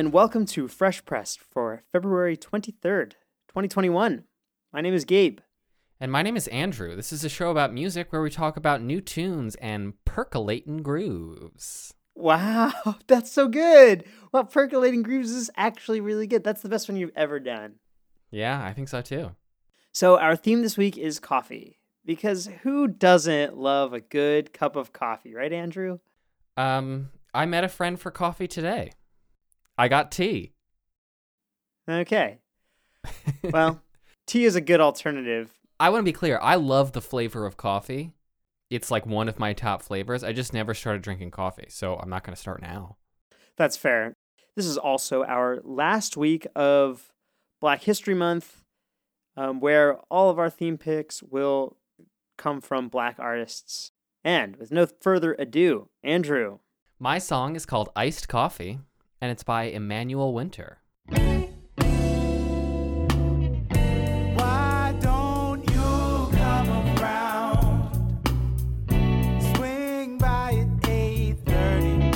and welcome to Fresh Pressed for February 23rd, 2021. My name is Gabe. And my name is Andrew. This is a show about music where we talk about new tunes and percolating grooves. Wow, that's so good. Well, Percolating Grooves is actually really good. That's the best one you've ever done. Yeah, I think so too. So, our theme this week is coffee. Because who doesn't love a good cup of coffee, right, Andrew? Um, I met a friend for coffee today. I got tea. Okay. Well, tea is a good alternative. I want to be clear. I love the flavor of coffee. It's like one of my top flavors. I just never started drinking coffee, so I'm not going to start now. That's fair. This is also our last week of Black History Month, um, where all of our theme picks will come from black artists. And with no further ado, Andrew. My song is called Iced Coffee, and it's by Emmanuel Winter. Why don't you come around? Swing by at 8:30.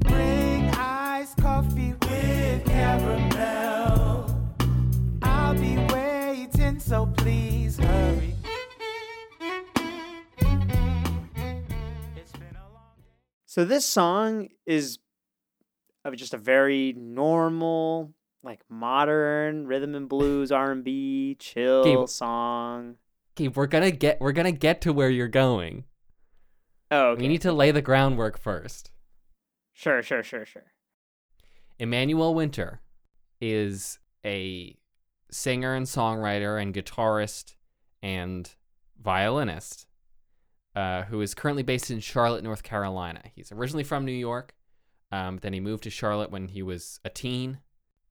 Bring iced coffee with caramel. I'll be waiting, so please hurry. It's been a long So this song is of just a very normal, like modern rhythm and blues, R and B, chill Gabe- song. Okay, we're gonna get we're gonna get to where you're going. Oh, okay. We need to lay the groundwork first. Sure, sure, sure, sure. Emmanuel Winter is a singer and songwriter and guitarist and violinist uh, who is currently based in Charlotte, North Carolina. He's originally from New York. Um, then he moved to Charlotte when he was a teen,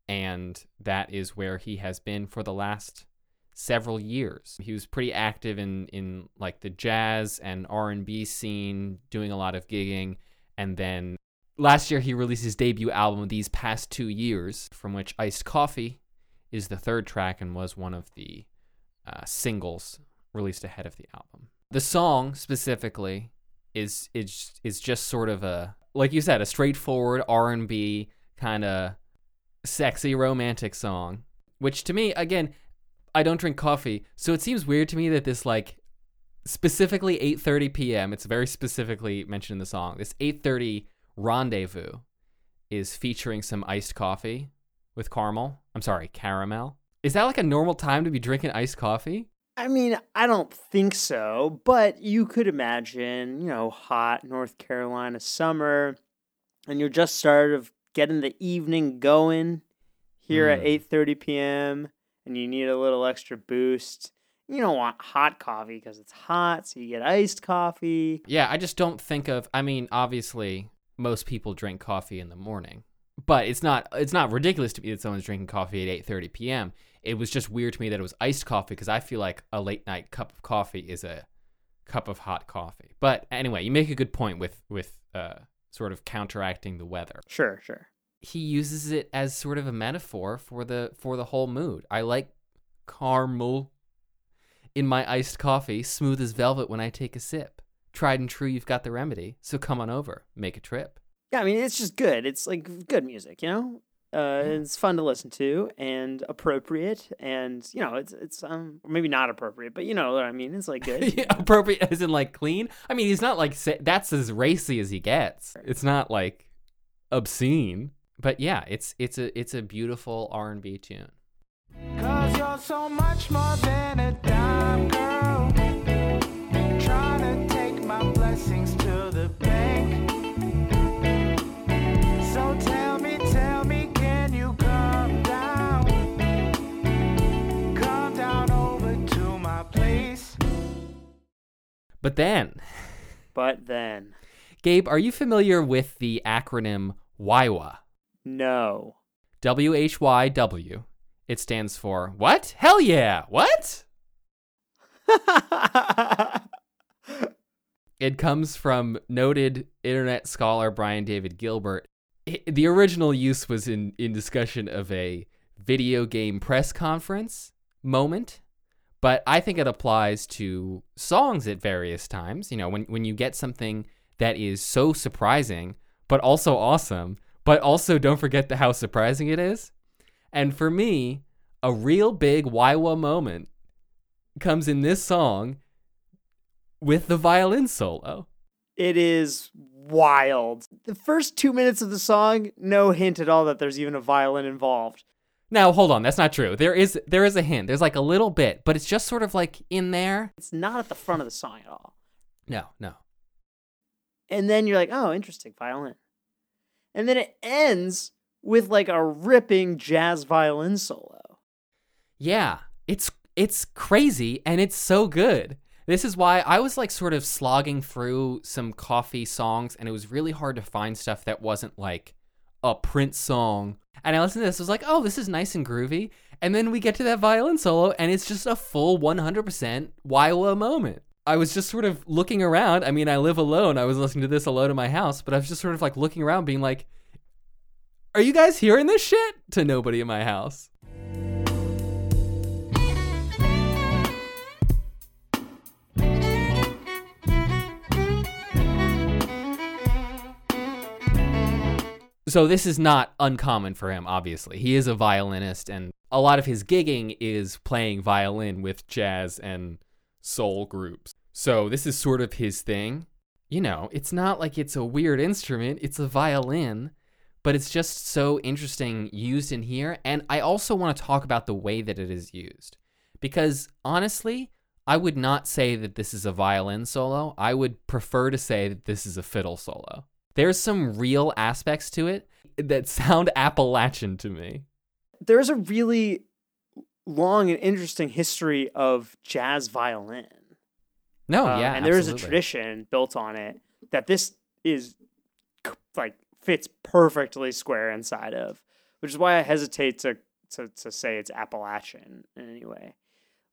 and that is where he has been for the last several years. He was pretty active in in like the jazz and R&B scene, doing a lot of gigging, and then last year he released his debut album these past 2 years, from which Iced Coffee is the third track and was one of the uh, singles released ahead of the album. The song specifically is is is just sort of a like you said a straightforward R&B kind of sexy romantic song, which to me again I don't drink coffee, so it seems weird to me that this like specifically 8:30 p.m. It's very specifically mentioned in the song. This 8:30 rendezvous is featuring some iced coffee with caramel. I'm sorry, caramel. Is that like a normal time to be drinking iced coffee? I mean, I don't think so, but you could imagine, you know, hot North Carolina summer, and you're just started of getting the evening going here at Mm. 8:30 p.m. and you need a little extra boost. You don't want hot coffee because it's hot, so you get iced coffee. Yeah, I just don't think of I mean, obviously most people drink coffee in the morning. But it's not it's not ridiculous to me that someone's drinking coffee at 8:30 p.m. It was just weird to me that it was iced coffee because I feel like a late night cup of coffee is a cup of hot coffee. But anyway, you make a good point with with uh, sort of counteracting the weather. Sure, sure. He uses it as sort of a metaphor for the for the whole mood. I like caramel in my iced coffee, smooth as velvet when I take a sip. Tried and true, you've got the remedy. So come on over, make a trip. Yeah, I mean, it's just good. It's like good music, you know? Uh, it's fun to listen to and appropriate and you know it's it's um maybe not appropriate but you know what I mean it's like good Yeah, Appropriate as in like clean. I mean, he's not like that's as racy as he gets. It's not like obscene, but yeah, it's it's a it's a beautiful R and B tune. But then, but then Gabe, are you familiar with the acronym WHYWA? no W H Y W. It stands for what? Hell yeah! What? It comes from noted internet scholar Brian David Gilbert. The original use was in, in discussion of a video game press conference moment, but I think it applies to songs at various times. You know, when, when you get something that is so surprising, but also awesome, but also don't forget the, how surprising it is. And for me, a real big Waiwa moment comes in this song with the violin solo. It is wild. The first two minutes of the song, no hint at all that there's even a violin involved. Now, hold on, that's not true. There is there is a hint. There's like a little bit, but it's just sort of like in there. It's not at the front of the song at all. No, no. And then you're like, oh, interesting, violin. And then it ends with like a ripping jazz violin solo. Yeah, it's it's crazy and it's so good. This is why I was like sort of slogging through some coffee songs and it was really hard to find stuff that wasn't like a Prince song. And I listened to this, I was like, oh, this is nice and groovy. And then we get to that violin solo and it's just a full 100% Waiwa moment. I was just sort of looking around. I mean, I live alone. I was listening to this alone in my house, but I was just sort of like looking around, being like, are you guys hearing this shit? To nobody in my house. So this is not uncommon for him, obviously. He is a violinist, and a lot of his gigging is playing violin with jazz and soul groups. So this is sort of his thing. You know, it's not like it's a weird instrument, it's a violin, but it's just so interesting used in here. And I also want to talk about the way that it is used. Because honestly, I would not say that this is a violin solo. I would prefer to say that this is a fiddle solo. There's some real aspects to it that sound Appalachian to me. There's a really long and interesting history of jazz violin. No, Uh, yeah, and there is a tradition built on it that this is like fits perfectly square inside of, which is why I hesitate to to to say it's Appalachian in any way.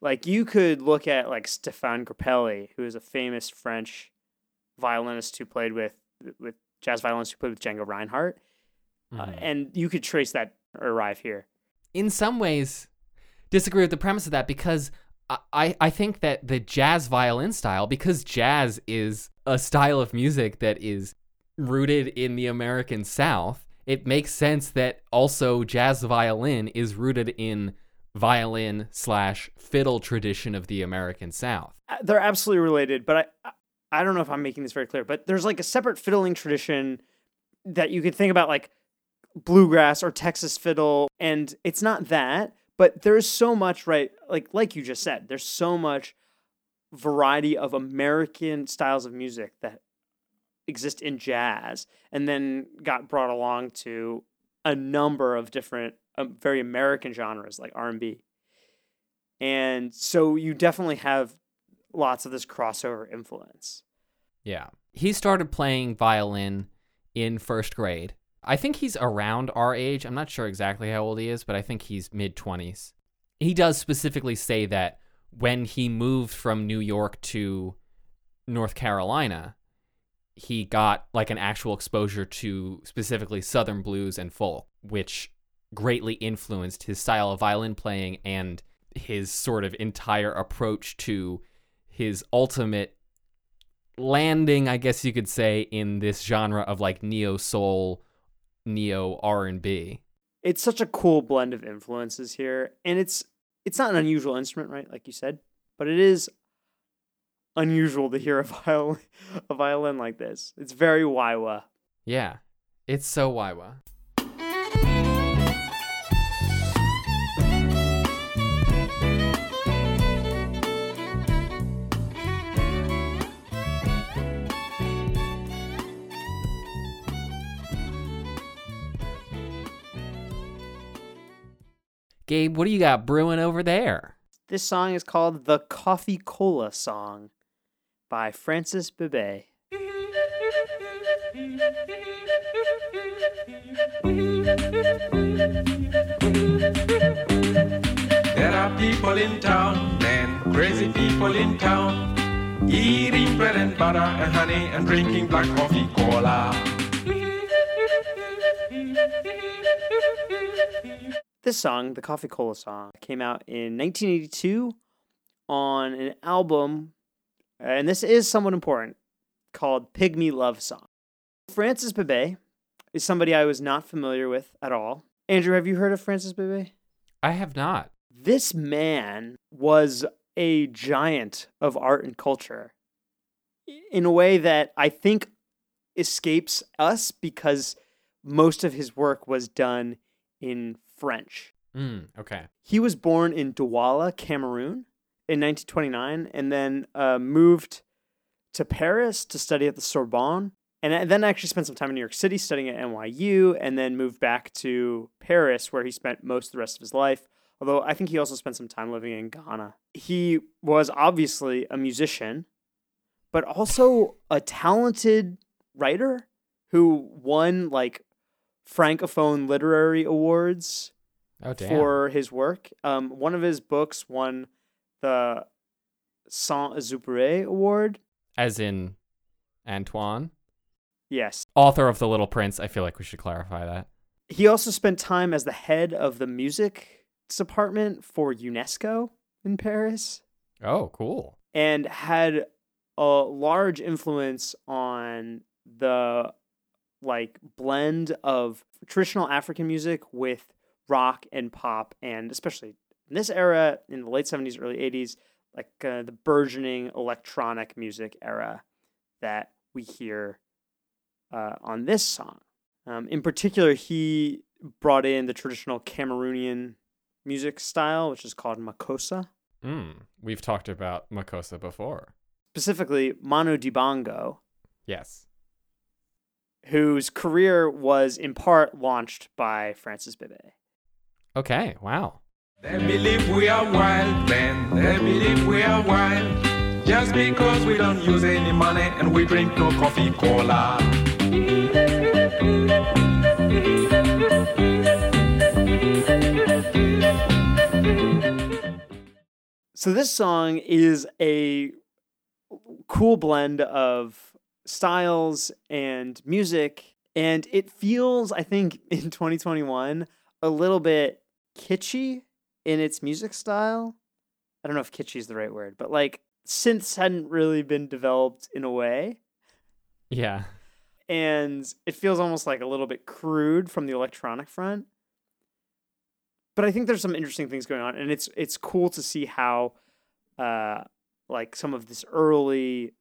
Like you could look at like Stéphane Grappelli, who is a famous French violinist who played with with jazz violinist who played with Django Reinhardt, uh, Mhm. and you could trace that arrive here. in some ways disagree with the premise of that because I- I, I think that the jazz violin style, because jazz is a style of music that is rooted in the American South, it makes sense that also jazz violin is rooted in violin slash fiddle tradition of the American South. Uh, they're absolutely related, but I I don't know if I'm making this very clear, but there's like a separate fiddling tradition that you could think about like bluegrass or Texas fiddle and it's not that, but there's so much right like like you just said, there's so much variety of American styles of music that exist in jazz and then got brought along to a number of different um, very American genres like R&B. And so you definitely have lots of this crossover influence. Yeah. He started playing violin in first grade. I think he's around our age. I'm not sure exactly how old he is, but I think he's mid 20s. He does specifically say that when he moved from New York to North Carolina, he got like an actual exposure to specifically Southern blues and folk, which greatly influenced his style of violin playing and his sort of entire approach to his ultimate landing, I guess you could say, in this genre of like neo soul, neo R and B. It's such a cool blend of influences here, and it's it's not an unusual instrument, right? Like you said, but it is unusual to hear a violin a violin like this. It's very Waiwa. Yeah, it's so Waiwa. Gabe, what do you got brewing over there? This song is called the Coffee Cola Song by Francis Bebey. There are people in town, and crazy people in town, eating bread and butter and honey and drinking black coffee cola. This song, the Coffee Cola song, came out in 1982 on an album, and this is somewhat important, called Pygmy Love Song. Francis Bebey is somebody I was not familiar with at all. Andrew, have you heard of Francis Bebey? I have not. This man was a giant of art and culture in a way that I think escapes us because most of his work was done in French. Mm, okay. He was born in Douala, Cameroon in 1929 and then uh, moved to Paris to study at the Sorbonne. And then actually spent some time in New York City studying at NYU and then moved back to Paris where he spent most of the rest of his life. Although I think he also spent some time living in Ghana. He was obviously a musician, but also a talented writer who won like francophone literary awards Oh for his work. Um, one of his books won the Saint Exupéry Award. As in Antoine, Yes. author of The Little Prince. I feel like we should clarify that. He also spent time as the head of the music department for UNESCO in Paris Oh, cool. and had a large influence on the like blend of traditional African music with rock and pop and especially in this era in the late 70s early 80s like uh, the burgeoning electronic music era that we hear uh, on this song um, in particular he brought in the traditional cameroonian music style which is called makossa Mm, we've talked about Makossa before. specifically manu dibango Yes. Whose career was in part launched by francis bebey Okay. Wow. They believe we are wild, man. They believe we are wild. Just because we don't use any money and we drink no coffee cola. So this song is a cool blend of styles and music and it feels I think in 2021 a little bit kitschy in its music style. I don't know if kitschy is the right word, but like synths hadn't really been developed in a way Yeah. and it feels almost like a little bit crude from the electronic front. But I think there's some interesting things going on, and it's it's cool to see how, uh, like some of this early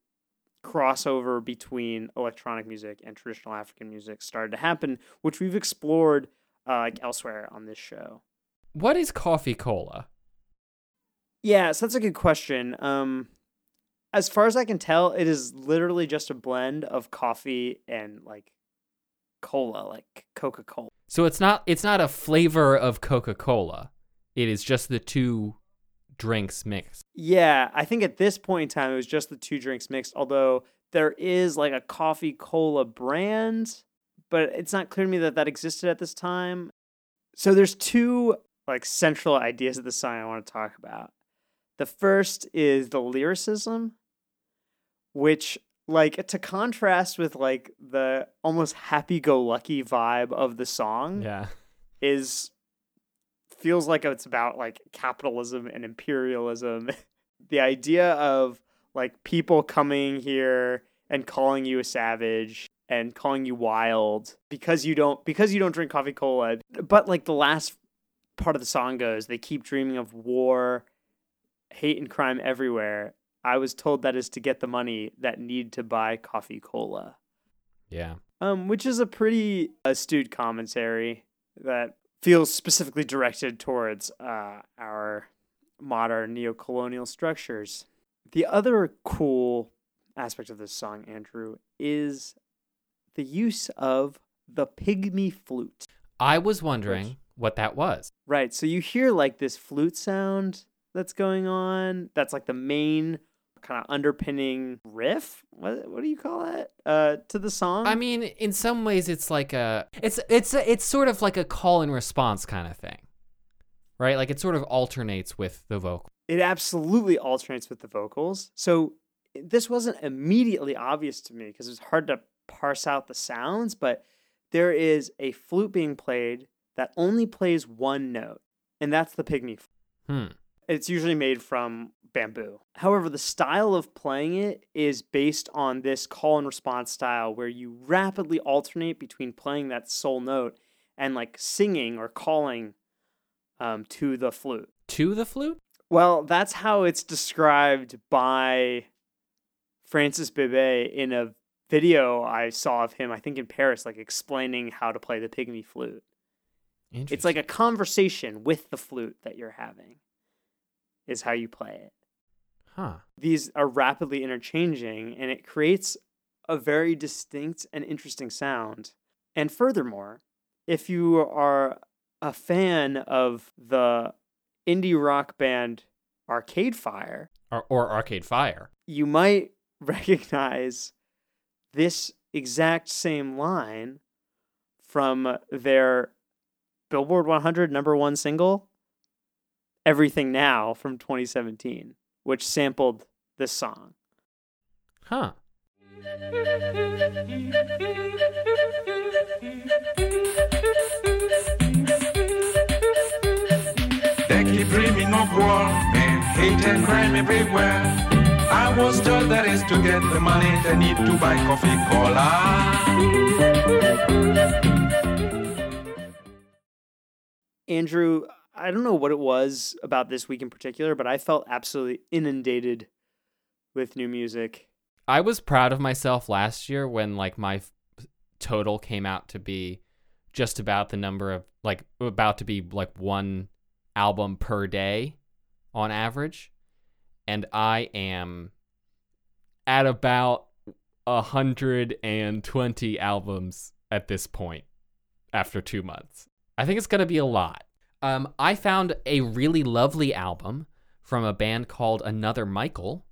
crossover between electronic music and traditional African music started to happen, which we've explored uh, like elsewhere on this show. What is coffee cola? Yeah, so that's a good question. Um, as far as I can tell, it is literally just a blend of coffee and like cola, like Coca Cola. So it's not it's not a flavor of Coca-Cola. It is just the two drinks mixed. Yeah, I think at this point in time, it was just the two drinks mixed, although there is like a coffee cola brand, but it's not clear to me that that existed at this time. So there's two like central ideas of the song I want to talk about. The first is the lyricism, which like to contrast with like the almost happy-go-lucky vibe of the song Yeah. is feels like it's about like capitalism and imperialism. the idea of like people coming here and calling you a savage and calling you wild because you don't because you don't drink coffee cola. But like the last part of the song goes, they keep dreaming of war, hate and crime everywhere. I was told that is to get the money that need to buy coffee cola Yeah. um, which is a pretty astute commentary that feels specifically directed towards uh, our modern neo-colonial structures. The other cool aspect of this song, Andrew, is the use of the pygmy flute. I was wondering what that was. Right, so you hear like this flute sound that's going on. That's like the main kind of underpinning riff. What what do you call that? Uh, to the song. I mean, in some ways it's like a it's it's a, it's sort of like a call and response kind of thing. Right? Like it sort of alternates with the vocal. it absolutely alternates with the vocals. So this wasn't immediately obvious to me because it's hard to parse out the sounds, but there is a flute being played that only plays one note, and that's the pygmy flute. Hmm. It's usually made from bamboo. However, the style of playing it is based on this call and response style where you rapidly alternate between playing that sole note and like singing or calling um, to the flute. To the flute? Well, that's how it's described by Francis Bebey in a video I saw of him, I think in Paris, like explaining how to play the pygmy flute. It's like a conversation with the flute that you're having, is how you play it. huh. These are rapidly interchanging, and it creates a very distinct and interesting sound. And furthermore, if you are a fan of the indie rock band Arcade Fire, Or, or Arcade Fire. you might recognize this exact same line from their Billboard 100 number one single, Everything Now from 2017, which sampled this song. Huh. They keep dreaming of war and hate and crime everywhere. I was told that is to get the money they need to buy coffee cola. Andrew, I don't know what it was about this week in particular, but I felt absolutely inundated with new music. I was proud of myself last year when like my f- total came out to be just about the number of like about to be like one album per day on average and I am at about 120 albums at this point after 2 months. I think it's going to be a lot. Um I found a really lovely album from a band called Another Michael.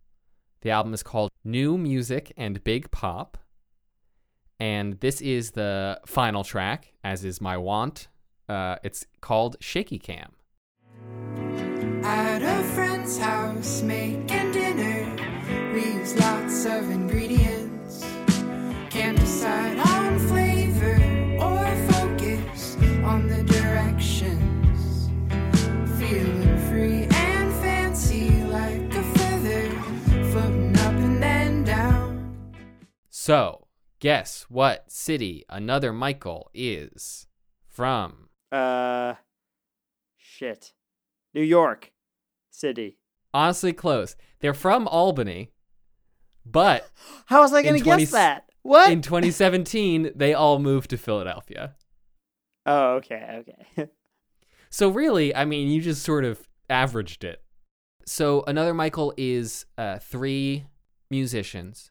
The album is called New Music and Big Pop. And this is the final track, as is my want. Uh, it's called Shaky Cam. At a friend's house making dinner, we use lots of ingredients. Can't decide So, guess what city Another Michael is from? Uh, shit. New York City. Honestly, close. They're from Albany, but How was I going to guess that? What? in 2017, they all moved to Philadelphia. oh, okay, okay. So really, I mean, you just sort of averaged it. So another Michael is uh, three musicians.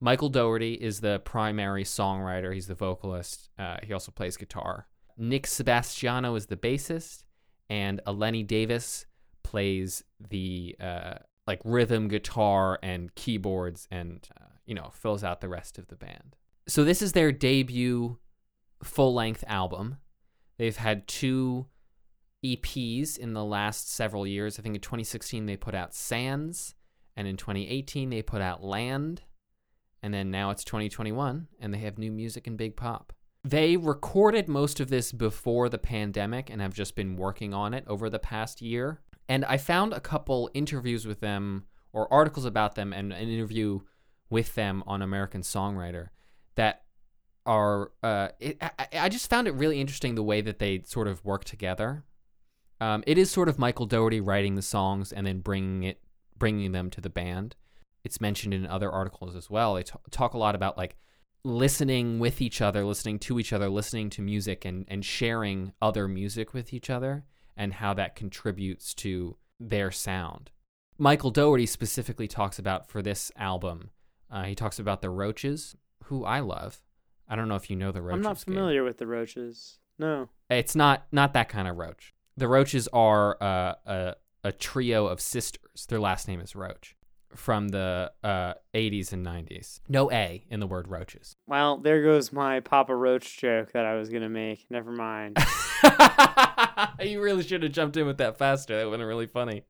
Michael Doherty is the primary songwriter. He's the vocalist. Uh, he also plays guitar. Nick Sebastiano is the bassist, and Eleni Davis plays the uh, like rhythm guitar and keyboards, and uh, you know fills out the rest of the band. So this is their debut full length album. They've had two EPs in the last several years. I think in 2016 they put out Sands, and in 2018 they put out Land, and then now it's 2021 and they have new music and Big Pop. They recorded most of this before the pandemic and have just been working on it over the past year. And I found a couple interviews with them or articles about them and an interview with them on American Songwriter that are uh, it, I, I just found it really interesting the way that they sort of work together. Um, it is sort of Michael Doherty writing the songs and then bringing it, bringing them to the band. It's mentioned in other articles as well. They t- talk a lot about like listening with each other, listening to each other, listening to music, and and sharing other music with each other, and how that contributes to their sound. Michael Doherty specifically talks about for this album. Uh, he talks about the Roaches, who I love. I don't know if you know the Roaches. I'm not familiar with the Roaches. No. It's not not that kind of roach. The Roaches are uh, a a trio of sisters. Their last name is Roach from the uh, 80s and 90s. No A in the word roaches. Well, there goes my Papa Roach joke that I was going to make. Never mind. you really should have jumped in with that faster. That would have been really funny.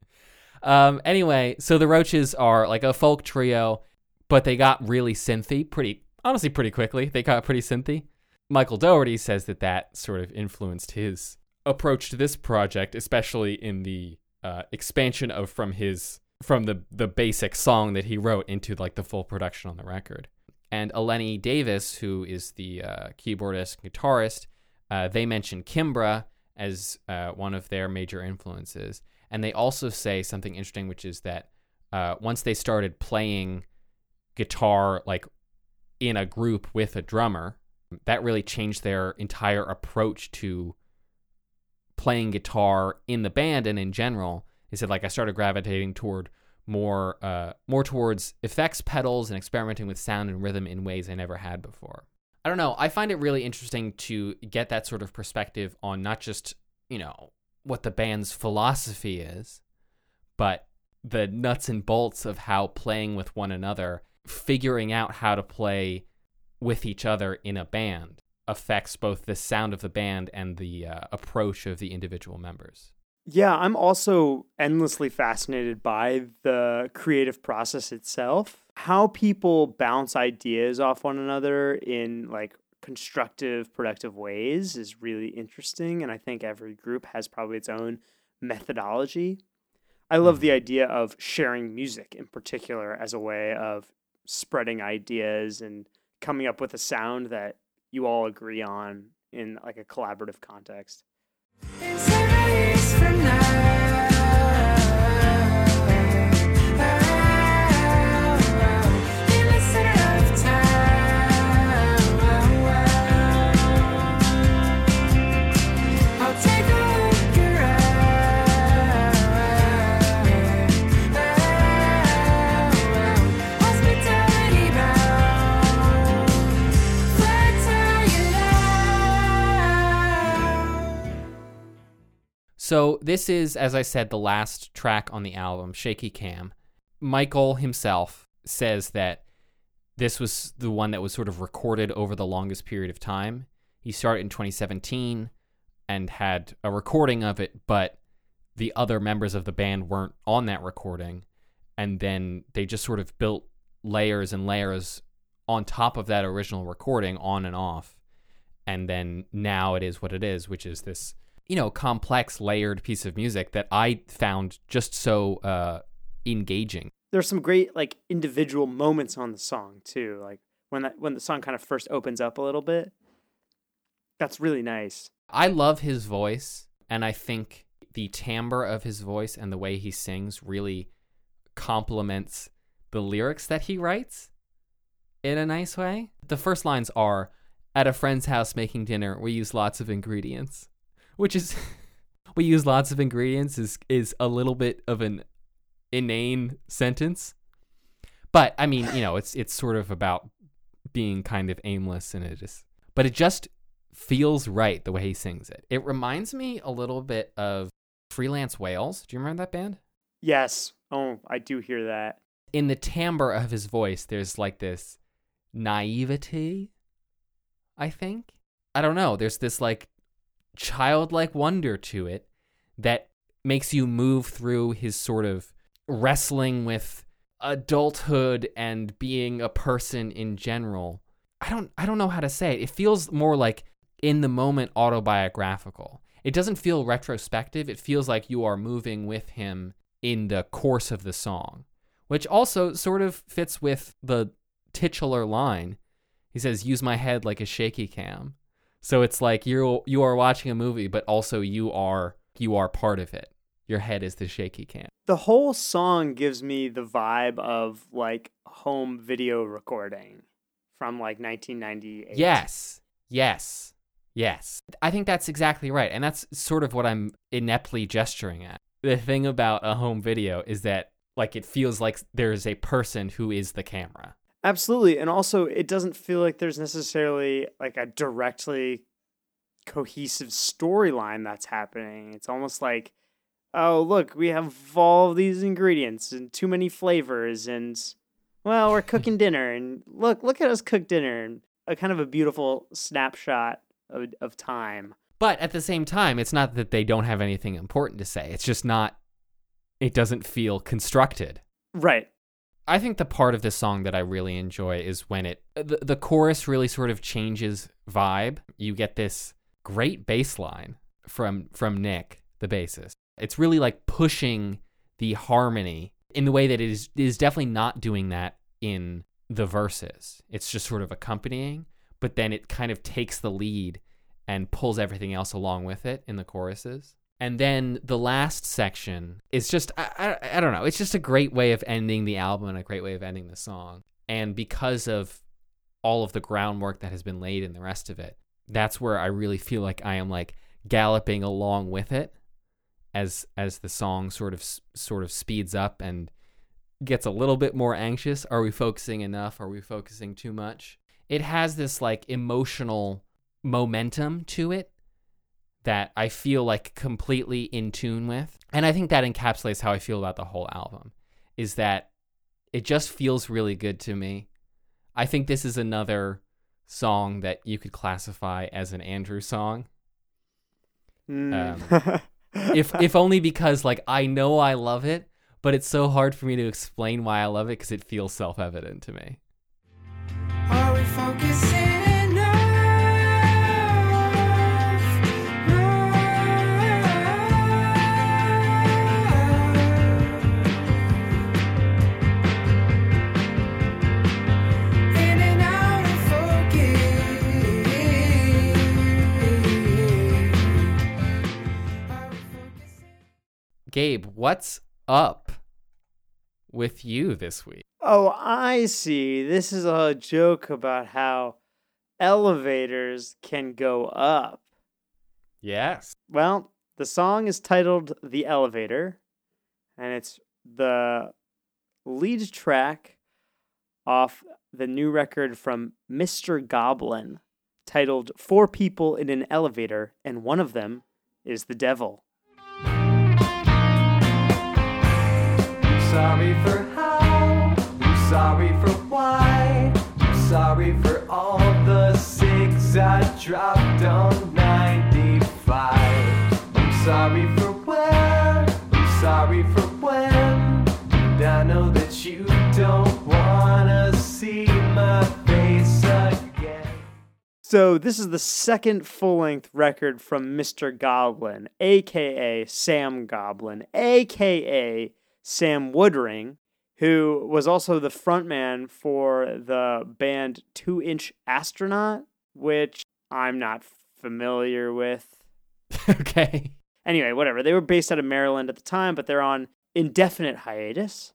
Um, anyway, so the Roaches are like a folk trio, but they got really synthy pretty, honestly, pretty quickly. They got pretty synthy. Michael Doherty says that that sort of influenced his approach to this project, especially in the uh, expansion of from his from the the basic song that he wrote into like the full production on the record. And Eleni Davis, who is the uh, keyboardist and guitarist, uh, they mention Kimbra as uh, one of their major influences, and they also say something interesting, which is that uh, once they started playing guitar like in a group with a drummer, that really changed their entire approach to playing guitar in the band and in general. He said like I started gravitating toward more uh, more towards effects pedals and experimenting with sound and rhythm in ways I never had before. I don't know. I find it really interesting to get that sort of perspective on not just, you know, what the band's philosophy is, but the nuts and bolts of how playing with one another, figuring out how to play with each other in a band affects both the sound of the band and the uh, approach of the individual members. Yeah, I'm also endlessly fascinated by the creative process itself. How people bounce ideas off one another in like constructive, productive ways is really interesting. And I think every group has probably its own methodology. I love the mm-hmm. idea of sharing music in particular as a way of spreading ideas and coming up with a sound that you all agree on in like a collaborative context. From now, So this is, as I said, the last track on the album, Shaky Cam. Michael himself says that this was the one that was sort of recorded over the longest period of time. He started in 2017 and had a recording of it, but the other members of the band weren't on that recording. And then they just sort of built layers and layers on top of that original recording, on and off. And then now it is what it is, which is this you know, complex, layered piece of music that I found just so uh, engaging. there's some great like individual moments on the song too like when that when the song kind of first opens up a little bit that's really nice I love his voice, and I think the timbre of his voice and the way he sings really complements the lyrics that he writes in a nice way. The first lines are At a friend's house making dinner, we use lots of ingredients, which is, we use lots of ingredients is, is a little bit of an inane sentence. But I mean, you know, it's it's sort of about being kind of aimless and it just but it just feels right the way he sings it. It reminds me a little bit of Freelance Whales. Do you remember that band? yes oh i do hear that In the timbre of his voice, there's like this naivety, I think. I don't know. There's this like childlike wonder to it that makes you move through his sort of wrestling with adulthood and being a person in general. I don't I don't know how to say it. It feels more like in the moment autobiographical. It doesn't feel retrospective. It feels like you are moving with him in the course of the song, which also sort of fits with the titular line. He says, "Use my head like a shaky cam." So it's like you you are watching a movie, but also you are you are part of it. Your head is the shaky cam. the whole song gives me the vibe of like home video recording from like 1998 Yes. Yes. Yes. I think that's exactly right. And that's sort of what I'm ineptly gesturing at. The thing about a home video is that like it feels like there's a person who is the camera. Absolutely. And also, it doesn't feel like there's necessarily like a directly cohesive storyline that's happening. It's almost like, oh, look, we have all these ingredients and too many flavors, and well, we're cooking dinner, and look, look at us cook dinner, and a kind of a beautiful snapshot of, of time. But at the same time, it's not that they don't have anything important to say. It's just not it doesn't feel constructed. Right. I think the part of this song that I really enjoy is when it the, the chorus really sort of changes vibe. You get this great bass line from from Nick, the bassist. It's really like pushing the harmony in the way that it is, it is definitely not doing that in the verses. It's just sort of accompanying, but then it kind of takes the lead and pulls everything else along with it in the choruses. And then the last section is just, I, I, I don't know, it's just a great way of ending the album and a great way of ending the song. And because of all of the groundwork that has been laid in the rest of it, that's where I really feel like I am like galloping along with it as as the song sort of sort of speeds up and gets a little bit more anxious. Are we focusing enough? Are we focusing too much? It has this like emotional momentum to it that I feel like completely in tune with. And I think that encapsulates how I feel about the whole album is that it just feels really good to me. I think this is another song that you could classify as an Andrew song. Mm. if if only because like I know I love it, but it's so hard for me to explain why I love it because it feels self-evident to me. Gabe, what's up with you this week? Oh, I see. This is a joke about how elevators can go up. Yes. Well, the song is titled The Elevator, and it's the lead track off the new record from Mr. Goblin titled Four People in an Elevator, and one of them is the devil. Sorry for how, I'm sorry for why, I'm sorry for all the six I dropped on 95. I'm sorry for where, I'm sorry for when, and I know that you don't wanna see my face again. So, this is the second full length record from Mr. Goblin, aka Sam Goblin, aka Sam Woodring, who was also the frontman for the band Two Inch Astronaut, which I'm not familiar with. okay. Anyway, whatever. They were based out of Maryland at the time, but they're on indefinite hiatus.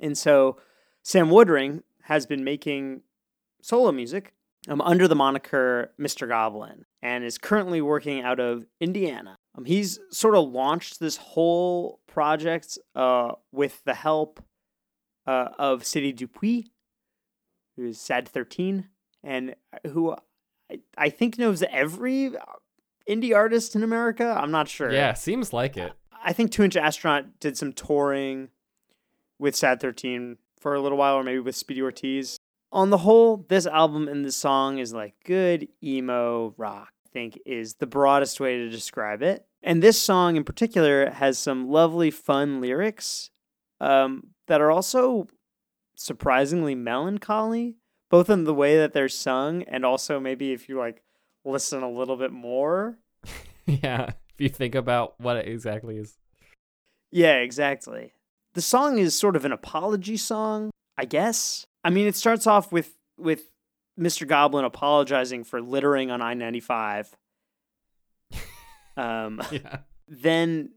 And so Sam Woodring has been making solo music um, under the moniker Mr. Goblin and is currently working out of Indiana. Um, he's sort of launched this whole project uh, with the help uh, of Sadie Dupuis, who is Sad 13, and who I, I think knows every indie artist in America. I'm not sure. Yeah, seems like it. I think Two Inch Astronaut did some touring with Sad 13 for a little while, or maybe with Speedy Ortiz. On the whole, this album and this song is like good emo rock, think is the broadest way to describe it. And this song in particular has some lovely, fun lyrics um, that are also surprisingly melancholy, both in the way that they're sung and also maybe if you like listen a little bit more. yeah. If you think about what it exactly is. Yeah, exactly. The song is sort of an apology song, I guess. I mean, it starts off with with Mr. Goblin apologizing for littering on I-95. Um Yeah. then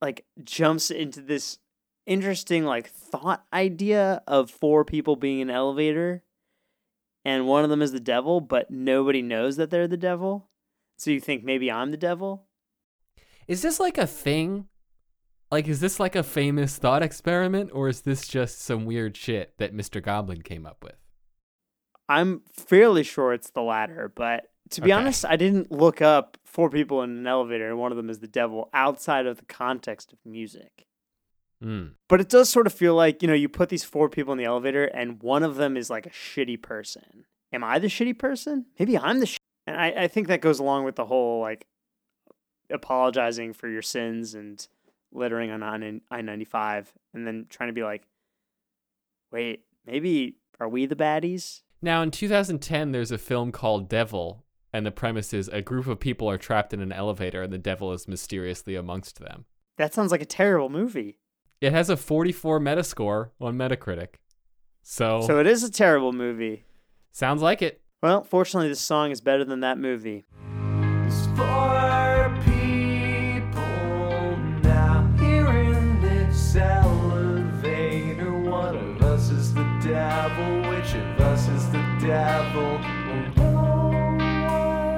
like jumps into this interesting like thought idea of four people being an elevator and one of them is the devil, but nobody knows that they're the devil. So you think maybe I'm the devil? Is this like a thing? Like, is this like a famous thought experiment, or is this just some weird shit that Mr. Goblin came up with? I'm fairly sure it's the latter, but to be Okay. honest, I didn't look up four people in an elevator and one of them is the devil outside of the context of music. Mm. But it does sort of feel like, you know, you put these four people in the elevator and one of them is like a shitty person. Am I the shitty person? Maybe I'm the sh- And I, I think that goes along with the whole like apologizing for your sins and littering on I 95 and then trying to be like, wait, maybe are we the baddies? Now, in 2010, there's a film called Devil, and the premise is a group of people are trapped in an elevator, and the devil is mysteriously amongst them. That sounds like a terrible movie. It has a 44 Metascore on Metacritic. So, So it is a terrible movie. sounds like it. Well, fortunately, this song is better than that movie. Devil? No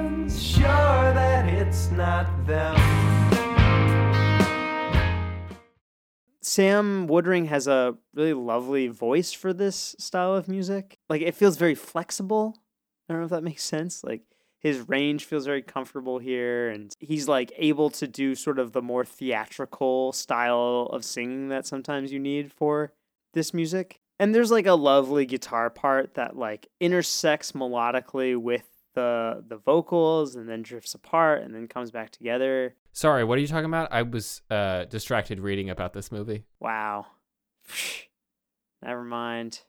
one's sure that it's not them. Sam Woodring has a really lovely voice for this style of music. Like it feels very flexible. I don't know if that makes sense. Like his range feels very comfortable here and he's like able to do sort of the more theatrical style of singing that sometimes you need for this music. And there's like a lovely guitar part that like intersects melodically with the the vocals and then drifts apart and then comes back together. Sorry, what are you talking about? I was uh, distracted reading about this movie. Wow. Never mind.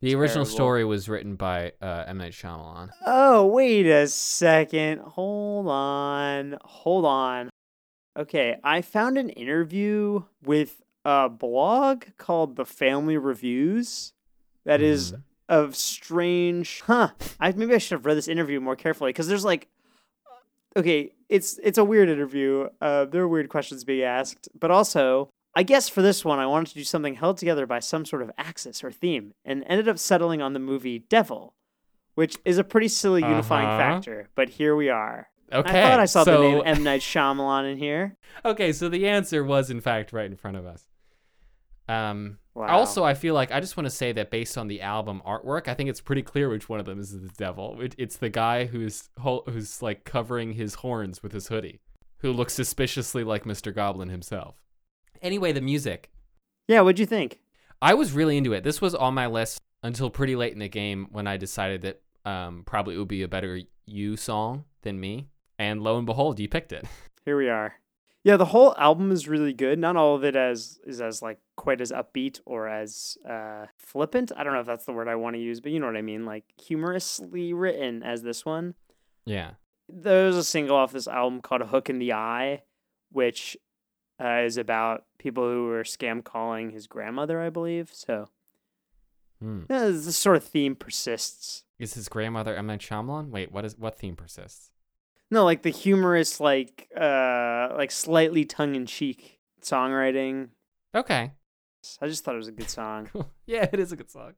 The original Terrible. story was written by uh, M. Night Shyamalan. Oh, wait a second. Hold on. Hold on. Okay, I found an interview with a blog called The Family Reviews that is of strange. Huh. I maybe I should have read this interview more carefully because there's like okay, it's it's a weird interview. Uh, there are weird questions being asked, but also, I guess for this one, I wanted to do something held together by some sort of axis or theme, and ended up settling on the movie Devil, which is a pretty silly unifying Uh-huh. factor. But here we are. Okay. I thought I saw so, the name M Night Shyamalan in here. Okay, so the answer was in fact right in front of us. Um Wow. also I feel like I just want to say that based on the album artwork, I think it's pretty clear which one of them is the devil. It, it's the guy who's who's like covering his horns with his hoodie, who looks suspiciously like Mr. Goblin himself. Anyway, the music. Yeah, what'd you think? I was really into it. This was on my list until pretty late in the game when I decided that um, probably it would be a better you song than me. And lo and behold, you picked it. Here we are. Yeah, the whole album is really good. Not all of it as is as like quite as upbeat or as uh, flippant. I don't know if that's the word I want to use, but you know what I mean. Like humorously written as this one. Yeah. There's a single off this album called "A Hook in the Eye," which uh, is about people who were scam calling his grandmother, I believe. So Hmm. yeah, this sort of theme persists. Is his grandmother Emma Shyamalan? Wait, what is what theme persists? No, like the humorous, like uh, like slightly tongue in cheek songwriting. Okay. I just thought it was a good song. yeah, it is a good song.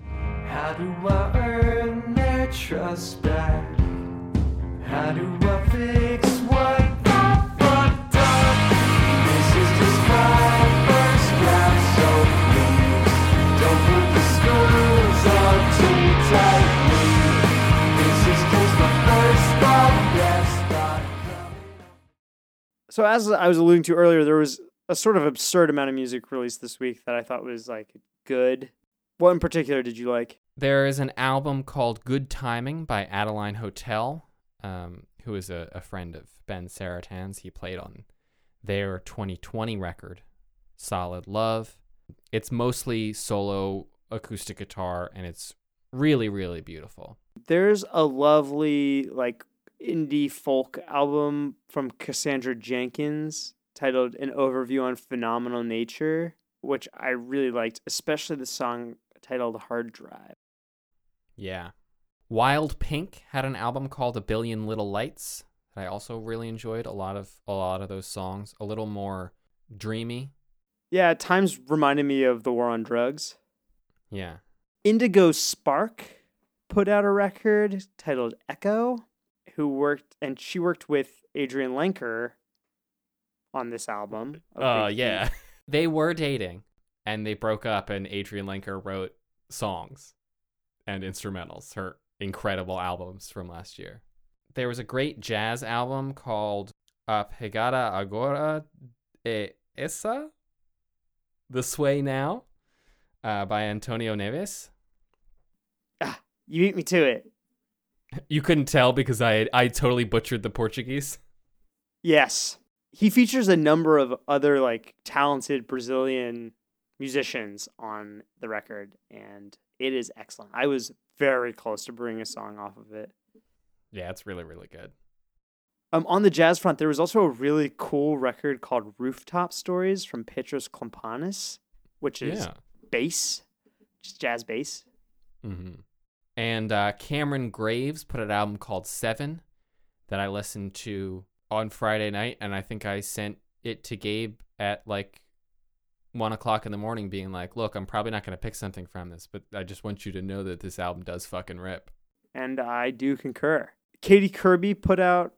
How do I earn their trust back? How do I fix So as I was alluding to earlier, there was a sort of absurd amount of music released this week that I thought was like good. What in particular did you like? There is an album called Good Timing by Adeline Hotel, um, who is a, a friend of Ben Seretan's. He played on their 2020 record, Solid Love. It's mostly solo acoustic guitar, and it's really, really beautiful. There's a lovely like indie folk album from Cassandra Jenkins titled An Overview on Phenomenal Nature, which I really liked, especially the song titled Hard Drive. Yeah. Wild Pink had an album called A Billion Little Lights that I also really enjoyed. A lot of a lot of those songs, a little more dreamy. Yeah, at times reminded me of the War on Drugs. Yeah. Indigo Sparke put out a record titled Echo, who worked and she worked with Adrianne Lenker on this album. Uh Big yeah. They were dating and they broke up and Adrianne Lenker wrote songs and instrumentals, her incredible albums from last year. There was a great jazz album called A Pegada Agora e Essa The Sway Now uh, by Antonio Neves. Ah, you beat me to it. You couldn't tell because I I totally butchered the Portuguese. Yes. He features a number of other like talented Brazilian musicians on the record and it is excellent. I was very close to bringing a song off of it. Yeah, it's really really good. Um, on the jazz front, there was also a really cool record called Rooftop Stories from Petros Klampanis, which is Yeah. bass, just jazz bass. hmm And uh, Cameron Graves put an album called Seven that I listened to on Friday night, and I think I sent it to Gabe at like one o'clock in the morning, being like, "Look, I'm probably not going to pick something from this, but I just want you to know that this album does fucking rip." and I do concur. Katie Kirby put out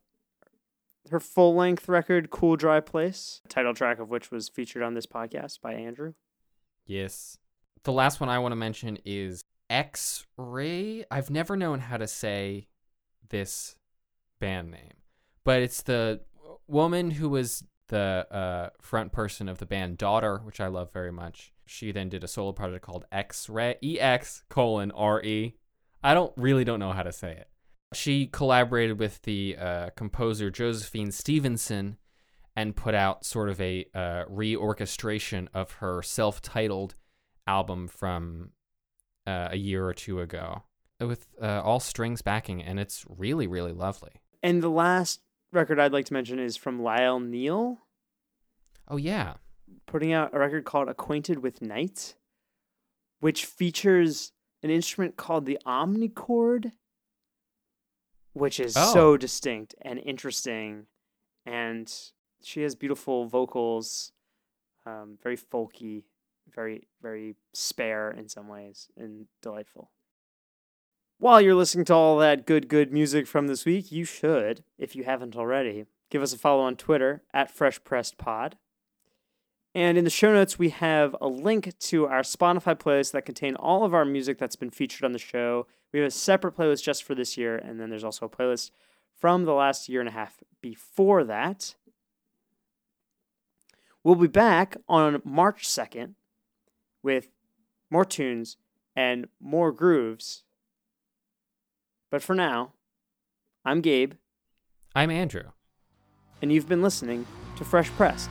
her full length record, Cool Dry Place, title track of which was featured on this podcast by Andrew. Yes. The last one I want to mention is X Ray. I've never known how to say this band name, but it's the woman who was the uh, front person of the band Daughter, which I love very much. She then did a solo project called X Ray, E X colon R E. I don't really don't know how to say it. She collaborated with the uh, composer Josephine Stephenson and put out sort of a uh, reorchestration of her self-titled album from uh, a year or two ago with uh, all strings backing, and it's really, really lovely. And the last record I'd like to mention is from Lael Neale, Oh yeah, putting out a record called Acquainted with Night, which features an instrument called the omnichord, which is Oh. so distinct and interesting. And she has beautiful vocals, um, very folky, very, very spare in some ways, and delightful. While you're listening to all that good, good music from this week, you should, if you haven't already, give us a follow on Twitter at Fresh Pressed Pod. And in the show notes, we have a link to our Spotify playlist that contain all of our music that's been featured on the show. We have a separate playlist just for this year, and then there's also a playlist from the last year and a half before that. We'll be back on March 2nd with more tunes and more grooves. But for now, I'm Gabe, I'm Andrew. and you've been listening to Fresh Pressed.